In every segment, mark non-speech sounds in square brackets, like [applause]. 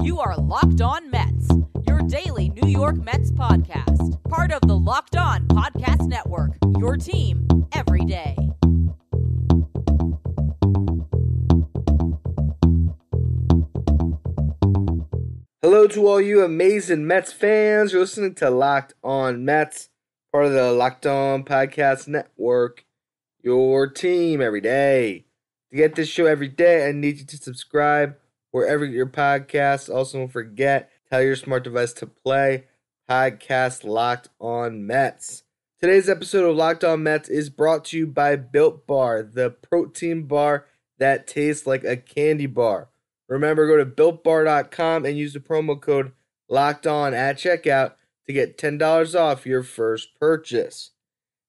You are Locked On Mets, your daily New York Mets podcast. Part of the Locked On Podcast Network, your team every day. Hello to all you amazing Mets fans. You're listening to Locked On Mets, part of the Locked On Podcast Network, your team every day. To get this show every day, I need you to subscribe wherever your podcasts. Also, don't forget, tell your smart device to play podcast Locked On Mets. Today's episode of Locked On Mets is brought to you by Built Bar, the protein bar that tastes like a candy bar. Remember, go to builtbar.com and use the promo code locked on at checkout to get $10 off your first purchase.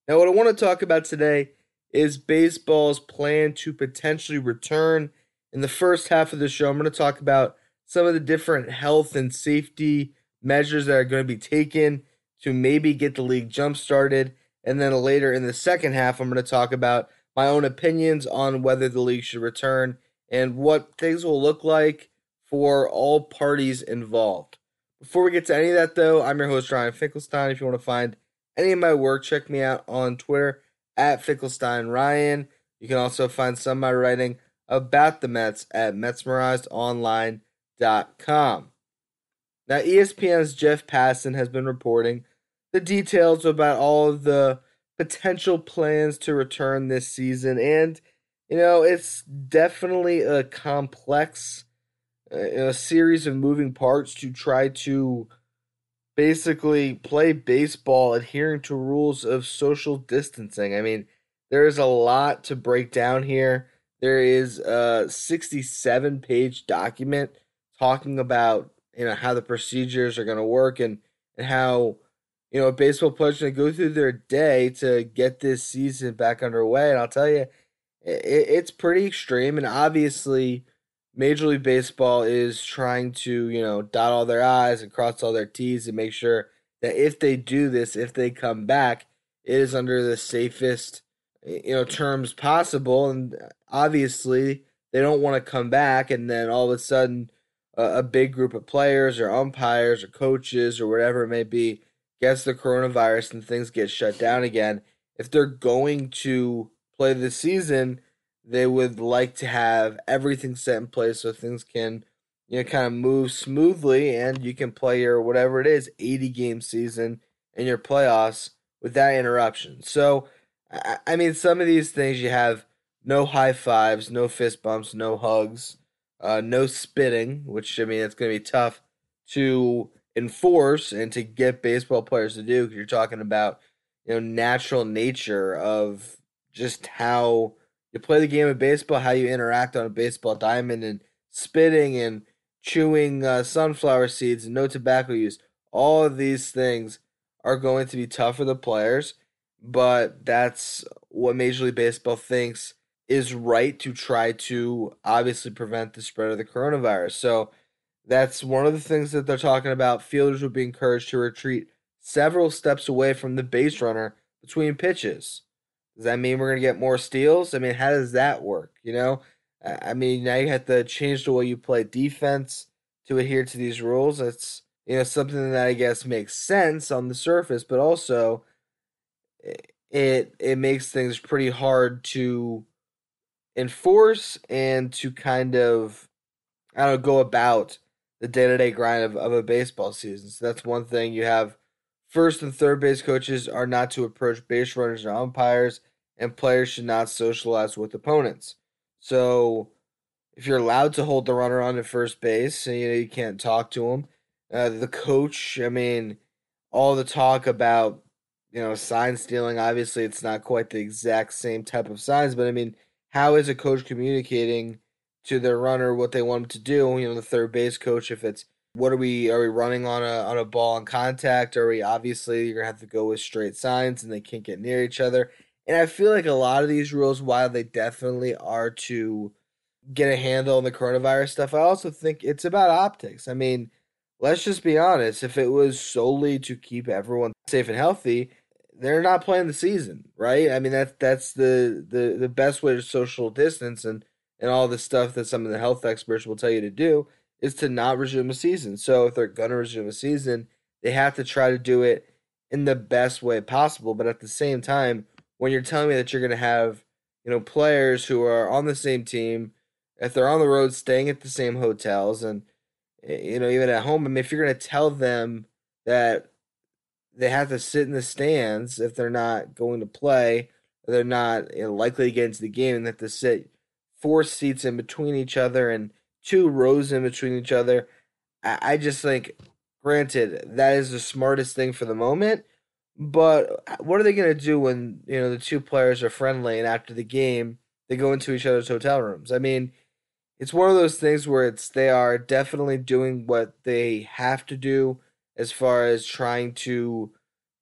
Now, what I want to talk about today is baseball's plan to potentially return. In the first half of the show, I'm going to talk about some of the different health and safety measures that are going to be taken to maybe get the league jump started. And then later in the second half, I'm going to talk about my own opinions on whether the league should return and what things will look like for all parties involved. Before we get to any of that, though, I'm your host, Ryan Finkelstein. If you want to find any of my work, check me out on Twitter at Finkelstein Ryan. You can also find some of my writing about the Mets at MetsmerizedOnline.com. Now, ESPN's Jeff Passan has been reporting the details about all of the potential plans to return this season, and you know, it's definitely a complex uh, a series of moving parts to try to basically play baseball adhering to rules of social distancing. I mean, there is a lot to break down here. There is a 67 page document talking about, you know, how the procedures are going to work and, and how, you know, baseball players going to go through their day to get this season back underway. And I'll tell you, it's pretty extreme, and obviously, Major League Baseball is trying to you know dot all their I's and cross all their T's and make sure that if they do this, if they come back, it is under the safest you know terms possible. And obviously, they don't want to come back and then all of a sudden a, a big group of players or umpires or coaches or whatever it may be gets the coronavirus and things get shut down again. If they're going to play the season, they would like to have everything set in place so things can, you know, kind of move smoothly and you can play your whatever it is, 80 game season in your playoffs without interruption. So, I mean, some of these things you have no high fives, no fist bumps, no hugs, uh, no spitting, which I mean, it's going to be tough to enforce and to get baseball players to do because you're talking about, you know, natural nature of just how you play the game of baseball, how you interact on a baseball diamond, and spitting and chewing uh, sunflower seeds and no tobacco use. All of these things are going to be tough for the players, but that's what Major League Baseball thinks is right to try to obviously prevent the spread of the coronavirus. So that's one of the things that they're talking about. Fielders would be encouraged to retreat several steps away from the base runner between pitches. Does that mean we're gonna get more steals? I mean, how does that work? You know, I mean, now you have to change the way you play defense to adhere to these rules. That's you know something that I guess makes sense on the surface, but also it it makes things pretty hard to enforce and to kind of I don't know, go about the day to day grind of, of a baseball season. So that's one thing you have first and third base coaches are not to approach base runners or umpires and players should not socialize with opponents. So if you're allowed to hold the runner on at first base, and you know you can't talk to him. Uh, the coach, I mean, all the talk about you know sign stealing. Obviously, it's not quite the exact same type of signs, but I mean, how is a coach communicating to their runner what they want him to do? You know, the third base coach, if it's what are we are we running on a on a ball in contact? Are we obviously you're gonna have to go with straight signs and they can't get near each other? And I feel like a lot of these rules, while they definitely are to get a handle on the coronavirus stuff, I also think it's about optics. I mean, let's just be honest. If it was solely to keep everyone safe and healthy, they're not playing the season, right? I mean, that's that's the the the best way to social distance and and all the stuff that some of the health experts will tell you to do is to not resume a season. So if they're to resume a season, they have to try to do it in the best way possible. But at the same time, when you're telling me that you're to have, you know, players who are on the same team, if they're on the road, staying at the same hotels, and eh, you know, even at home, I mean, if you're to tell them that they have to sit in the stands if they're not going to play, they're not you know, likely to get into the game, and they have to sit four seats in between each other and two rows in between each other. I, I just think, granted, that is the smartest thing for the moment. But what are they going to do when you know the two players are friendly and after the game they go into each other's hotel rooms? I mean, it's one of those things where it's they are definitely doing what they have to do as far as trying to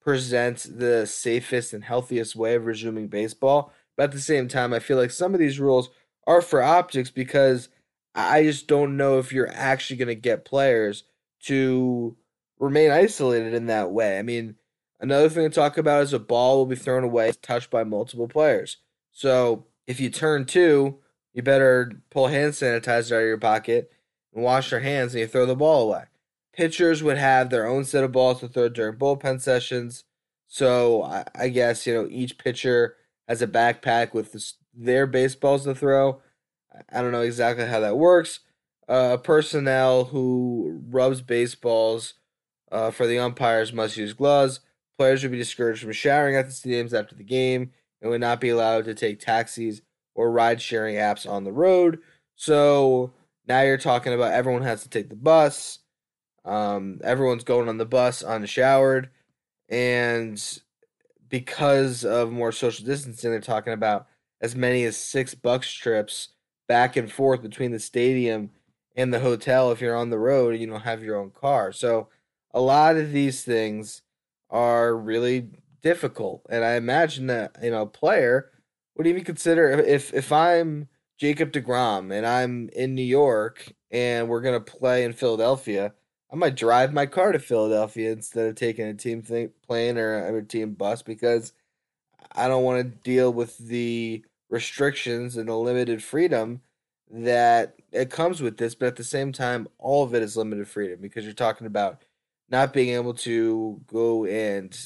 present the safest and healthiest way of resuming baseball. But at the same time, I feel like some of these rules are for optics because I just don't know if you're actually going to get players to remain isolated in that way. I mean, another thing to talk about is a ball will be thrown away, touched by multiple players. So if you turn two, you better pull hand sanitizer out of your pocket and wash your hands and you throw the ball away. Pitchers would have their own set of balls to throw during bullpen sessions. So I, I guess, you know, each pitcher has a backpack with this, their baseballs to throw. I don't know exactly how that works. Uh, personnel who rubs baseballs uh, for the umpires must use gloves. Players would be discouraged from showering at the stadiums after the game and would not be allowed to take taxis or ride sharing apps on the road. So now you're talking about everyone has to take the bus. Um, everyone's going on the bus unshowered. And because of more social distancing, they're talking about as many as six bucks trips back and forth between the stadium and the hotel if you're on the road and you don't have your own car. So a lot of these things are really difficult. And I imagine that, you know, a player would even consider if if I'm Jacob DeGrom and I'm in New York and we're gonna play in Philadelphia, I might drive my car to Philadelphia instead of taking a team plane or a team bus because I don't want to deal with the restrictions and the limited freedom that it comes with this, but at the same time, all of it is limited freedom because you're talking about not being able to go and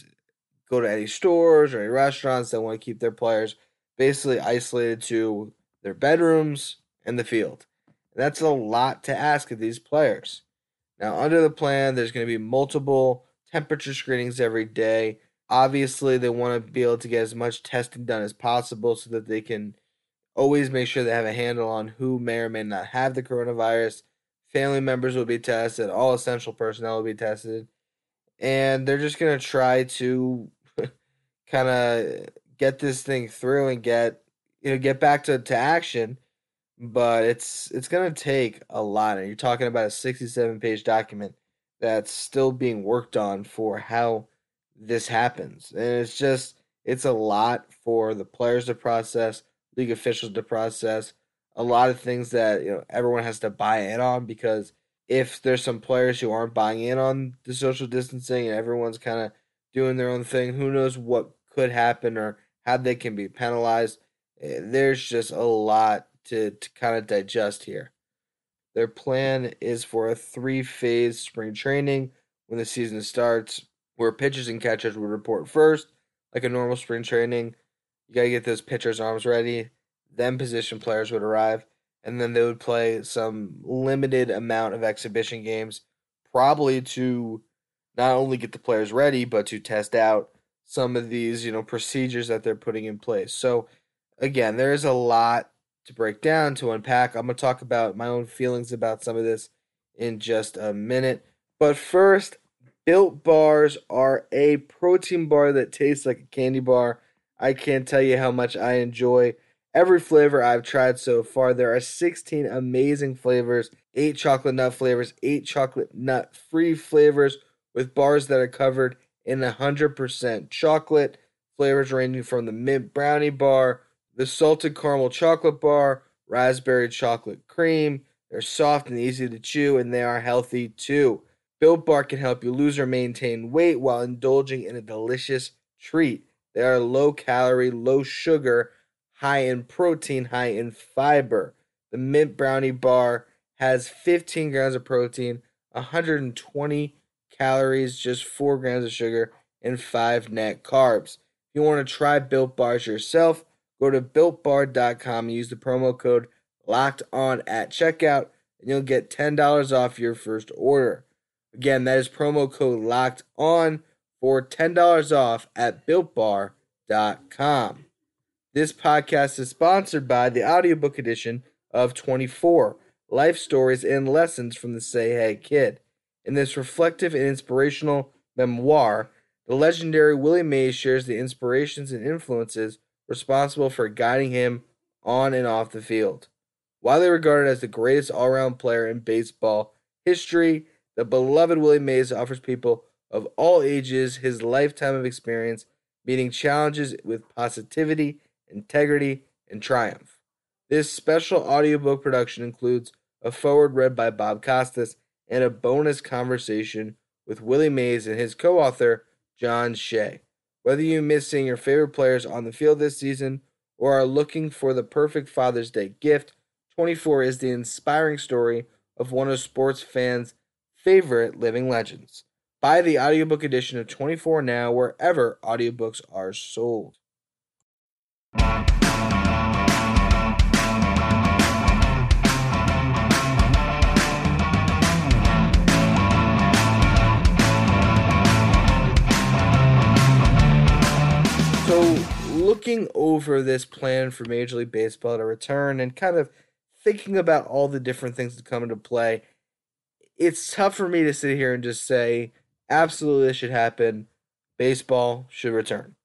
go to any stores or any restaurants that want to keep their players basically isolated to their bedrooms and the field. That's a lot to ask of these players. Now, under the plan, there's going to be multiple temperature screenings every day. Obviously, they want to be able to get as much testing done as possible so that they can always make sure they have a handle on who may or may not have the coronavirus. Family members will be tested, all essential personnel will be tested. And they're just going to try to [laughs] kind of get this thing through and get you know get back to, to action but it's it's going to take a lot and you're talking about a 67 page document that's still being worked on for how this happens and it's just it's a lot for the players to process league officials to process a lot of things that you know everyone has to buy in on because if there's some players who aren't buying in on the social distancing and everyone's kind of doing their own thing who knows what could happen or how they can be penalized eh, there's just a lot to, to kind of digest here. Their plan is for a three phase spring training when the season starts, where pitchers and catchers would report first, like a normal spring training. You got to get those pitchers' arms ready. Then position players would arrive, and then they would play some limited amount of exhibition games, probably to not only get the players ready, but to test out some of these, you know, procedures that they're putting in place. So, again, there is a lot to break down, to unpack. I'm going to talk about my own feelings about some of this in just a minute. But first, Built Bars are a protein bar that tastes like a candy bar. I can't tell you how much I enjoy every flavor I've tried so far. There are 16 amazing flavors, 8 chocolate nut flavors, 8 chocolate nut free flavors with bars that are covered in 100% chocolate. Flavors ranging from the mint brownie bar the salted caramel chocolate bar, raspberry chocolate cream. They're soft and easy to chew, and they are healthy too. Built Bar can help you lose or maintain weight while indulging in a delicious treat. They are low calorie, low sugar, high in protein, high in fiber. The mint brownie bar has 15 grams of protein, 120 calories, just 4 grams of sugar, and 5 net carbs. If you want to try Built Bars yourself, go to builtbar.com and use the promo code locked on at checkout, and you'll get $10 off your first order. Again, that is promo code locked on for $10 off at builtbar.com. This podcast is sponsored by the audiobook edition of 24 Life Stories and Lessons from the Say Hey Kid. In this reflective and inspirational memoir, the legendary Willie Mays shares the inspirations and influences responsible for guiding him on and off the field. Widely regarded as the greatest all round player in baseball history, the beloved Willie Mays offers people of all ages his lifetime of experience meeting challenges with positivity, integrity, and triumph. This special audiobook production includes a foreword read by Bob Costas and a bonus conversation with Willie Mays and his co author, John Shea. Whether you miss seeing your favorite players on the field this season or are looking for the perfect Father's Day gift, 24 is the inspiring story of one of sports fans' favorite living legends. Buy the audiobook edition of 24 now wherever audiobooks are sold. Looking over this plan for Major League Baseball to return and kind of thinking about all the different things that come into play, it's tough for me to sit here and just say, absolutely, this should happen. Baseball should return.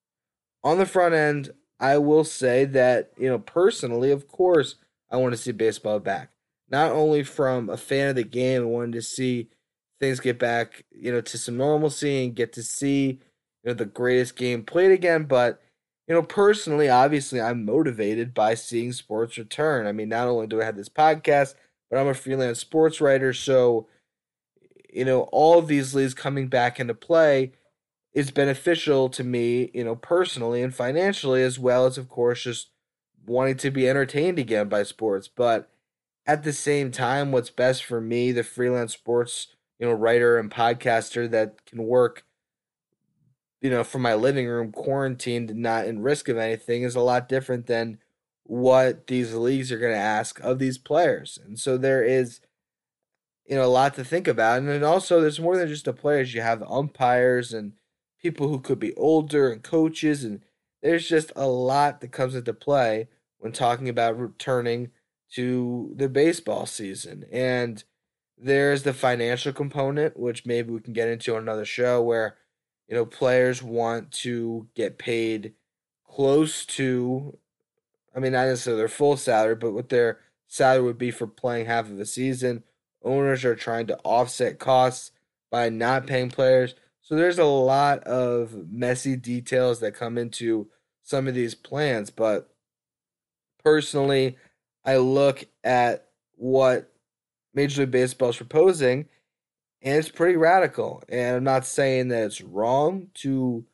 On the front end, I will say that, you know, personally, of course, I want to see baseball back. Not only from a fan of the game wanting to see things get back, you know, to some normalcy and get to see, you know, the greatest game played again, but you know, personally, obviously, I'm motivated by seeing sports return. I mean, not only do I have this podcast, but I'm a freelance sports writer. So, you know, all of these leagues coming back into play is beneficial to me, you know, personally and financially, as well as, of course, just wanting to be entertained again by sports. But at the same time, what's best for me, the freelance sports, you know, writer and podcaster that can work you know, from my living room, quarantined, not in risk of anything, is a lot different than what these leagues are going to ask of these players. And so there is, you know, a lot to think about. And then also, there's more than just the players. You have umpires and people who could be older and coaches. And there's just a lot that comes into play when talking about returning to the baseball season. And there's the financial component, which maybe we can get into on another show where you know, players want to get paid close to, I mean, not necessarily their full salary, but what their salary would be for playing half of a season. Owners are trying to offset costs by not paying players. So there's a lot of messy details that come into some of these plans. But personally, I look at what Major League Baseball is proposing and it's pretty radical. And I'm not saying that it's wrong to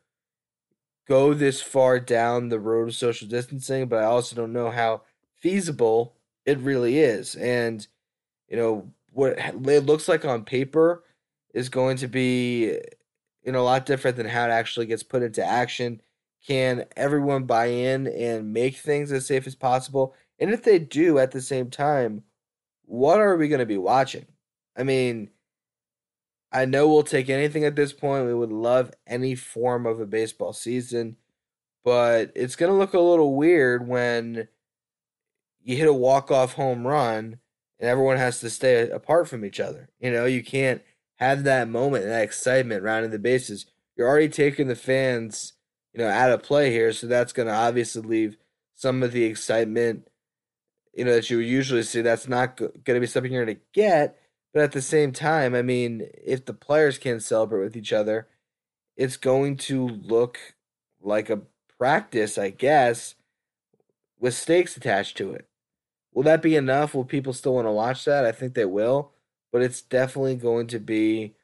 go this far down the road of social distancing, but I also don't know how feasible it really is. And you know what it looks like on paper is going to be you know a lot different than how it actually gets put into action. Can everyone buy in and make things as safe as possible? And if they do at the same time, what are we going to be watching? I mean, I know we'll take anything at this point. We would love any form of a baseball season, but it's going to look a little weird when you hit a walk-off home run and everyone has to stay apart from each other. You know, you can't have that moment, that excitement rounding the bases. You're already taking the fans, you know, out of play here, so that's going to obviously leave some of the excitement, you know, that you would usually see. That's not going to be something you're going to get but at the same time, I mean, if the players can't celebrate with each other, it's going to look like a practice, I guess, with stakes attached to it. Will that be enough? Will people still want to watch that? I think they will, but it's definitely going to be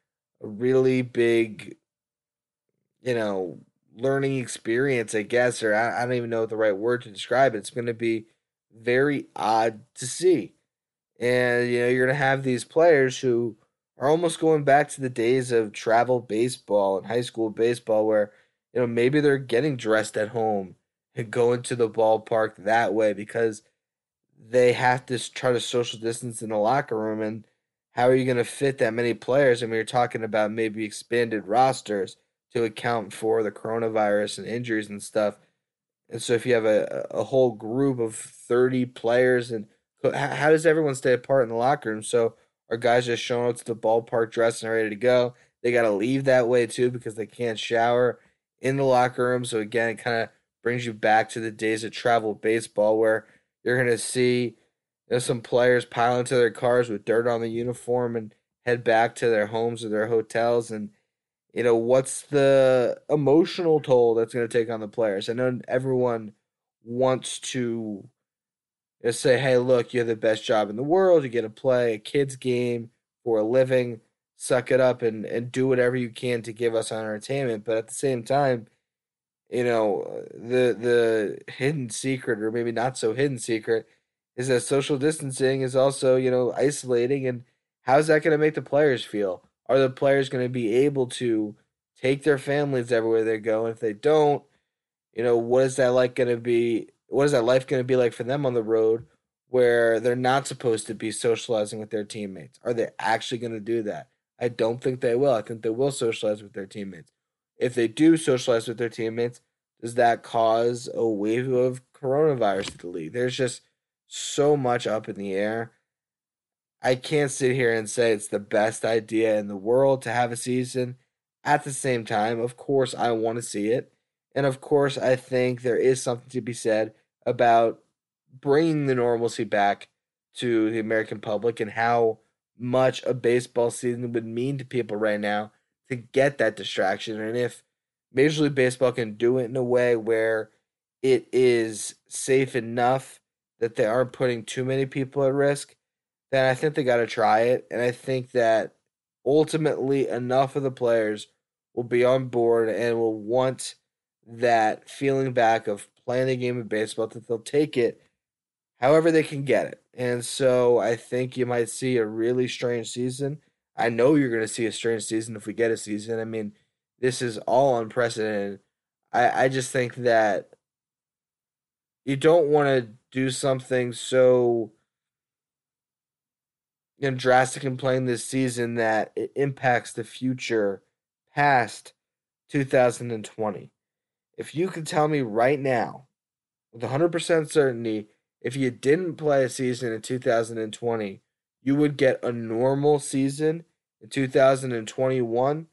a really big, you know, learning experience, I guess, or I, I don't even know the right word to describe it. It's going to be very odd to see And you know, you're gonna have these players who are almost going back to the days of travel baseball and high school baseball where, you know, maybe they're getting dressed at home and going to the ballpark that way because they have to try to social distance in the locker room and how are you going to fit that many players? I mean, you're talking about maybe expanded rosters to account for the coronavirus and injuries and stuff. And so if you have a, a whole group of 30 players and how does everyone stay apart in the locker room? So our guys just showing up to the ballpark dressed and ready to go. They got to leave that way too because they can't shower in the locker room. So again, it kind of brings you back to the days of travel baseball where you're going to see you know, some players pile into their cars with dirt on the uniform and head back to their homes or their hotels and you know what's the emotional toll that's going to take on the players i know everyone wants to know, say hey look you have the best job in the world. You get to play a kids game for a living. Suck it up and, and do whatever you can to give us entertainment. But at the same time you know the the hidden secret or maybe not so hidden secret is that social distancing is also you know isolating. And how's that going to make the players feel? Are the players going to be able to take their families everywhere they go? And if they don't you know what is that like going to be what is that life going to be like for them on the road where they're not supposed to be socializing with their teammates are they actually going to do that i don't think they will i think they will socialize with their teammates if they do socialize with their teammates, does that cause a wave of coronavirus to the league? There's just so much up in the air. I can't sit here and say it's the best idea in the world to have a season. At the same time, of course, I want to see it. And of course, I think there is something to be said about bringing the normalcy back to the American public and how much a baseball season would mean to people right now to get that distraction. And if Major League Baseball can do it in a way where it is safe enough that they aren't putting too many people at risk, then I think they got to try it. And I think that ultimately enough of the players will be on board and will want that feeling back of playing the game of baseball that they'll take it however they can get it. And so I think you might see a really strange season. I know you're going to see a strange season if we get a season. I mean, this is all unprecedented. I, I just think that you don't want to do something so you know, drastic in playing this season that it impacts the future past 2020. If you could tell me right now, with 100% certainty, if you didn't play a season in 2020, you would get a normal season in 2021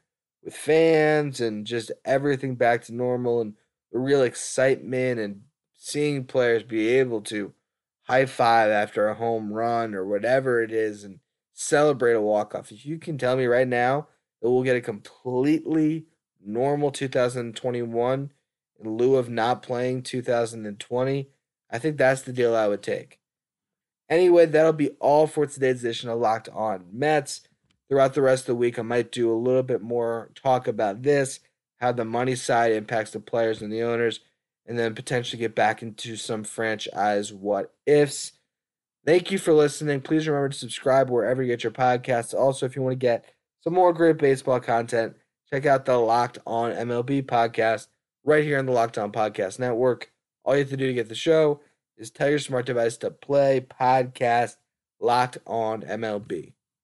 with fans and just everything back to normal and the real excitement and seeing players be able to high five after a home run or whatever it is and celebrate a walk off. If you can tell me right now that we'll get a completely normal 2021 in lieu of not playing 2020, I think that's the deal I would take. Anyway, that'll be all for today's edition of Locked On Mets throughout the rest of the week, I might do a little bit more talk about this, how the money side impacts the players and the owners, and then potentially get back into some franchise what ifs. Thank you for listening. Please remember to subscribe wherever you get your podcasts. Also, if you want to get some more great baseball content, check out the Locked On MLB podcast right here on the Locked On Podcast Network. All you have to do to get the show is tell your smart device to play podcast Locked On MLB.